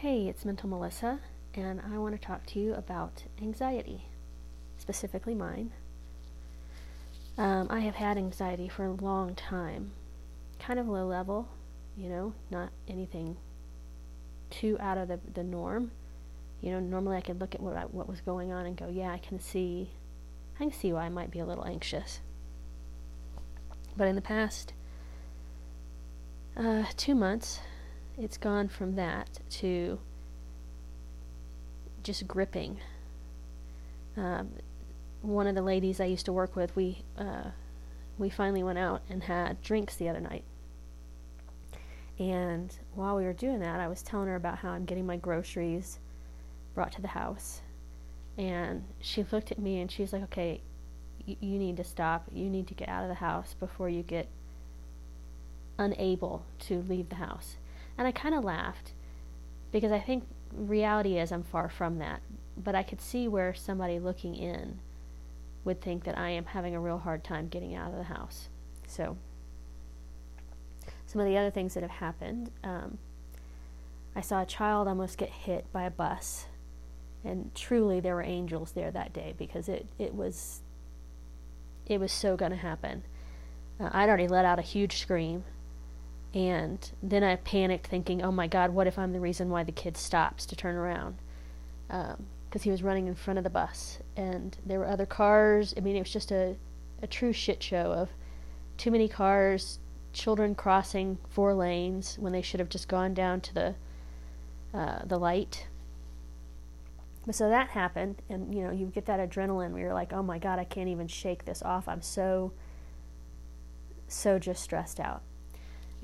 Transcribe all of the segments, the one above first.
Hey, it's Mental Melissa, and I want to talk to you about anxiety, specifically mine. Um, I have had anxiety for a long time, kind of low level, you know, not anything too out of the, the norm. You know, normally I could look at what I, what was going on and go, yeah, I can see, I can see why I might be a little anxious. But in the past uh, two months, it's gone from that to just gripping. Um, one of the ladies I used to work with, we uh, we finally went out and had drinks the other night. And while we were doing that, I was telling her about how I'm getting my groceries brought to the house. And she looked at me and she's like, "Okay, you need to stop. You need to get out of the house before you get unable to leave the house." And I kind of laughed because I think reality is I'm far from that. But I could see where somebody looking in would think that I am having a real hard time getting out of the house. So, some of the other things that have happened um, I saw a child almost get hit by a bus. And truly, there were angels there that day because it, it was it was so going to happen. Uh, I'd already let out a huge scream and then I panicked, thinking, oh my God, what if I'm the reason why the kid stops to turn around? Because um, he was running in front of the bus. And there were other cars. I mean, it was just a, a true shit show of too many cars, children crossing four lanes when they should have just gone down to the, uh, the light. But so that happened, and you know, you get that adrenaline where you're like, oh my God, I can't even shake this off. I'm so, so just stressed out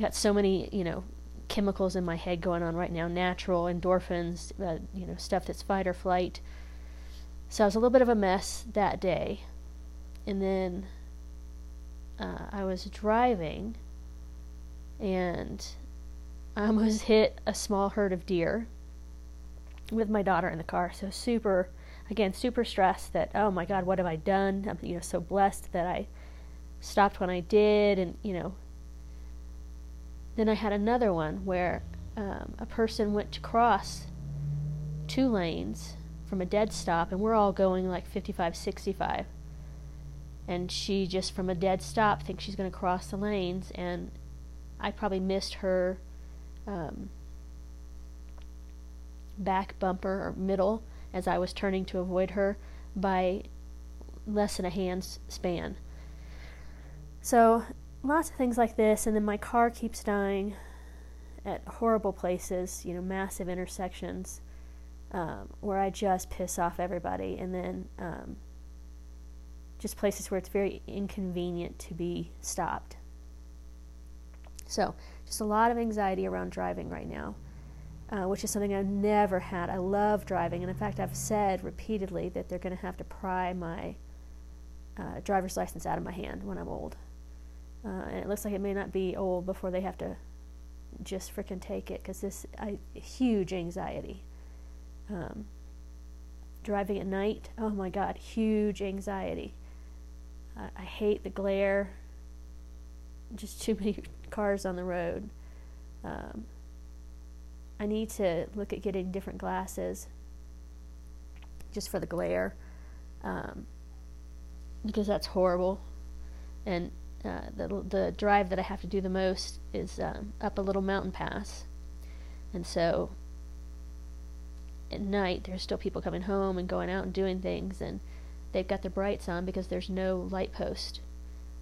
got so many, you know, chemicals in my head going on right now, natural endorphins, uh, you know, stuff that's fight or flight. So I was a little bit of a mess that day. And then uh, I was driving and I almost hit a small herd of deer with my daughter in the car. So super, again, super stressed that, oh my God, what have I done? I'm, you know, so blessed that I stopped when I did and, you know, then I had another one where um, a person went to cross two lanes from a dead stop, and we're all going like 55, 65. And she just from a dead stop thinks she's going to cross the lanes, and I probably missed her um, back bumper or middle as I was turning to avoid her by less than a hand's span. So lots of things like this, and then my car keeps dying at horrible places, you know, massive intersections um, where I just piss off everybody, and then um, just places where it's very inconvenient to be stopped. So, just a lot of anxiety around driving right now, uh, which is something I've never had. I love driving, and in fact, I've said repeatedly that they're going to have to pry my uh, driver's license out of my hand when I'm old. Uh, and it looks like it may not be old before they have to just freaking take it because this I, huge anxiety. Um, driving at night, oh my God, huge anxiety. I, I hate the glare. Just too many cars on the road. Um, I need to look at getting different glasses just for the glare um, because that's horrible. And uh, the the drive that I have to do the most is um, up a little mountain pass, and so at night there's still people coming home and going out and doing things, and they've got their brights on because there's no light post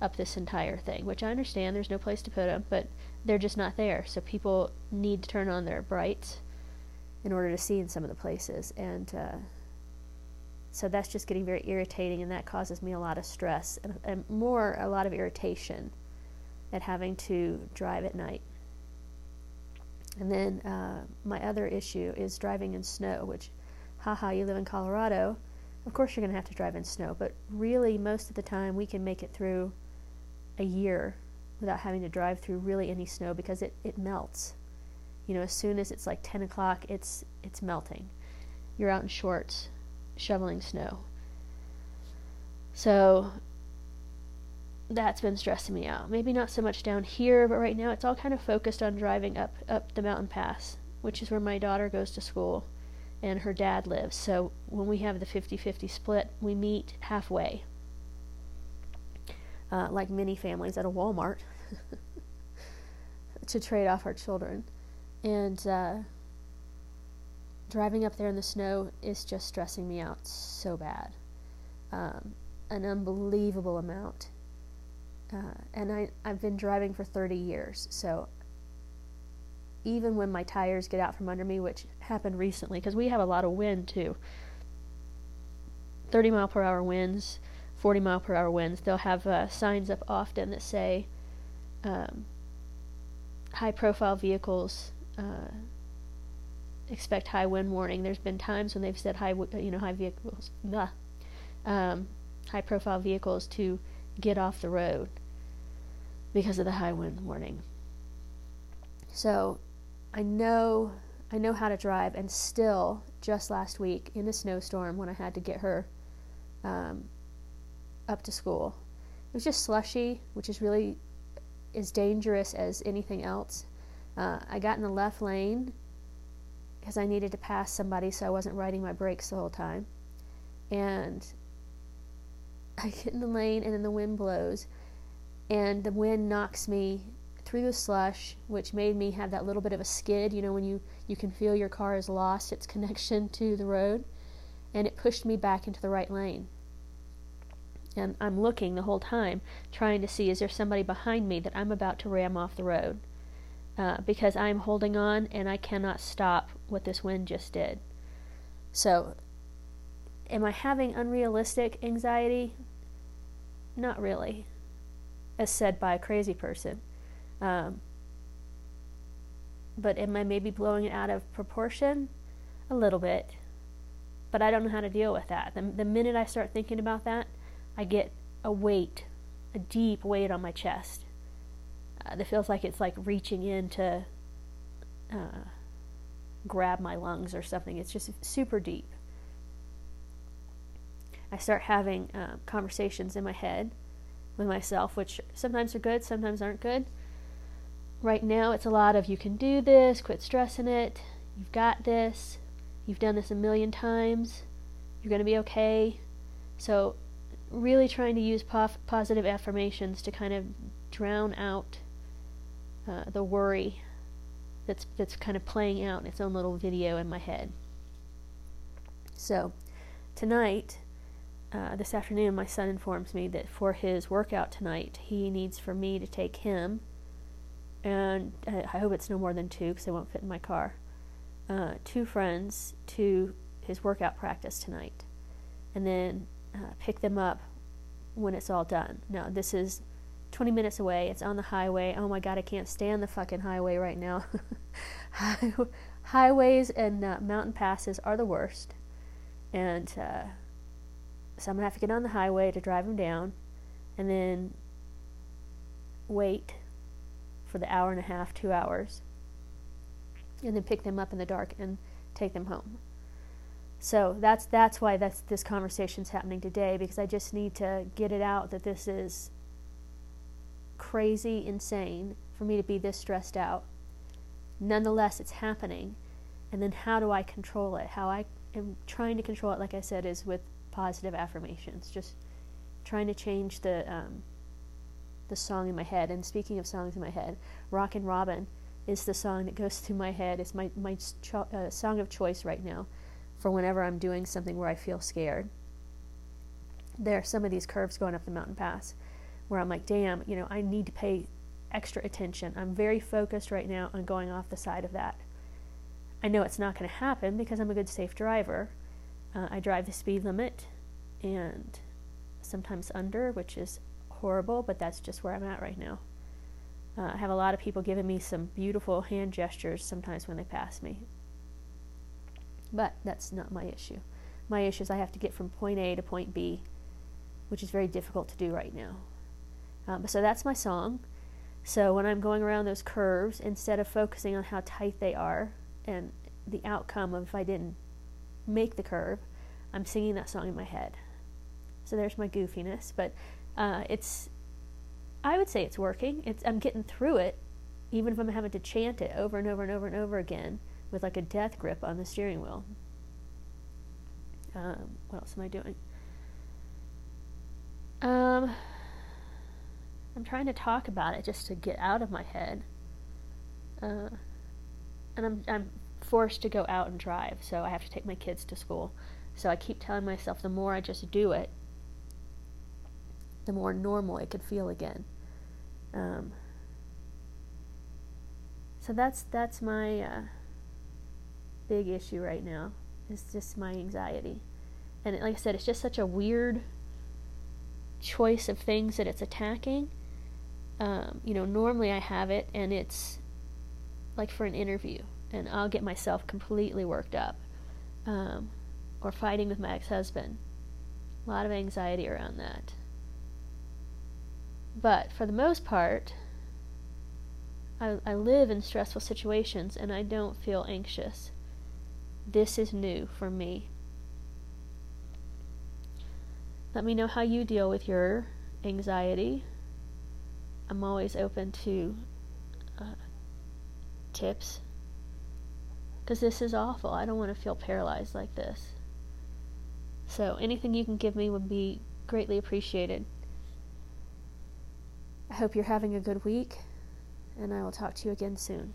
up this entire thing, which I understand there's no place to put them, but they're just not there. So people need to turn on their brights in order to see in some of the places, and uh, so that's just getting very irritating, and that causes me a lot of stress and, and more a lot of irritation at having to drive at night. And then uh, my other issue is driving in snow, which, haha, you live in Colorado. Of course, you're going to have to drive in snow, but really, most of the time, we can make it through a year without having to drive through really any snow because it, it melts. You know, as soon as it's like 10 o'clock, it's, it's melting. You're out in shorts shoveling snow. So that's been stressing me out. Maybe not so much down here, but right now it's all kind of focused on driving up up the mountain pass which is where my daughter goes to school, and her dad lives. So when we have the 50 50 split, we meet halfway, uh, like many families at a Walmart, to trade off our children. And uh, driving up there in the snow is just stressing me out so bad. Um, an unbelievable amount. Uh, and I, I've been driving for 30 years, so even when my tires get out from under me, which happened recently, because we have a lot of wind too 30 mile per hour winds, 40 mile per hour winds, they'll have uh, signs up often that say um, high profile vehicles. Uh, expect high wind warning. There's been times when they've said high, you know, high vehicles, um, high profile vehicles to get off the road because of the high wind warning. So I know I know how to drive, and still, just last week in a snowstorm when I had to get her um, up to school, it was just slushy, which is really as dangerous as anything else. Uh, I got in the left lane because I needed to pass somebody, so I wasn't riding my brakes the whole time, and I get in the lane, and then the wind blows, and the wind knocks me through the slush, which made me have that little bit of a skid. You know, when you, you can feel your car has lost its connection to the road, and it pushed me back into the right lane. And I'm looking the whole time, trying to see is there somebody behind me that I'm about to ram off the road? Uh, because I'm holding on and I cannot stop what this wind just did. So, am I having unrealistic anxiety? Not really, as said by a crazy person. Um, but am I maybe blowing it out of proportion? A little bit. But I don't know how to deal with that. The, the minute I start thinking about that, I get a weight, a deep weight on my chest uh, that feels like it's like reaching in to uh, grab my lungs or something. It's just super deep. I start having uh, conversations in my head with myself, which sometimes are good, sometimes aren't good. Right now, it's a lot of you can do this, quit stressing it, you've got this, you've done this a million times, you're going to be okay. So, really trying to use positive affirmations to kind of drown out uh, the worry that's that's kind of playing out in its own little video in my head. So, tonight, uh, this afternoon, my son informs me that for his workout tonight, he needs for me to take him and I hope it's no more than two because it won't fit in my car. Uh, two friends to his workout practice tonight, and then uh, pick them up when it's all done. Now, this is 20 minutes away. It's on the highway. Oh my god, I can't stand the fucking highway right now. Highways and uh, mountain passes are the worst. And uh, so I'm going to have to get on the highway to drive him down and then wait for the hour and a half, two hours, and then pick them up in the dark and take them home. So that's that's why that's this conversation's happening today because I just need to get it out that this is crazy insane for me to be this stressed out. Nonetheless, it's happening. And then how do I control it? How I am trying to control it, like I said, is with positive affirmations. Just trying to change the um, the song in my head. And speaking of songs in my head, Rockin' Robin is the song that goes through my head. It's my, my cho- uh, song of choice right now for whenever I'm doing something where I feel scared. There are some of these curves going up the mountain pass where I'm like, damn, you know, I need to pay extra attention. I'm very focused right now on going off the side of that. I know it's not going to happen because I'm a good, safe driver. Uh, I drive the speed limit and sometimes under, which is horrible, but that's just where I'm at right now. Uh, I have a lot of people giving me some beautiful hand gestures sometimes when they pass me. But that's not my issue. My issue is I have to get from point A to point B, which is very difficult to do right now. Um, so that's my song. So when I'm going around those curves, instead of focusing on how tight they are and the outcome of if I didn't make the curve, I'm singing that song in my head. So there's my goofiness. But uh, it's, I would say it's working. It's I'm getting through it, even if I'm having to chant it over and over and over and over again with like a death grip on the steering wheel. Um, what else am I doing? Um, I'm trying to talk about it just to get out of my head. Uh, and I'm I'm forced to go out and drive, so I have to take my kids to school. So I keep telling myself the more I just do it, the more normal it could feel again. Um, so that's that's my uh, big issue right now. Is just my anxiety, and it, like I said, it's just such a weird choice of things that it's attacking. Um, you know, normally I have it, and it's like for an interview, and I'll get myself completely worked up, um, or fighting with my ex-husband. A lot of anxiety around that. But for the most part, I, I live in stressful situations and I don't feel anxious. This is new for me. Let me know how you deal with your anxiety. I'm always open to uh, tips because this is awful. I don't want to feel paralyzed like this. So, anything you can give me would be greatly appreciated. I hope you're having a good week, and I will talk to you again soon.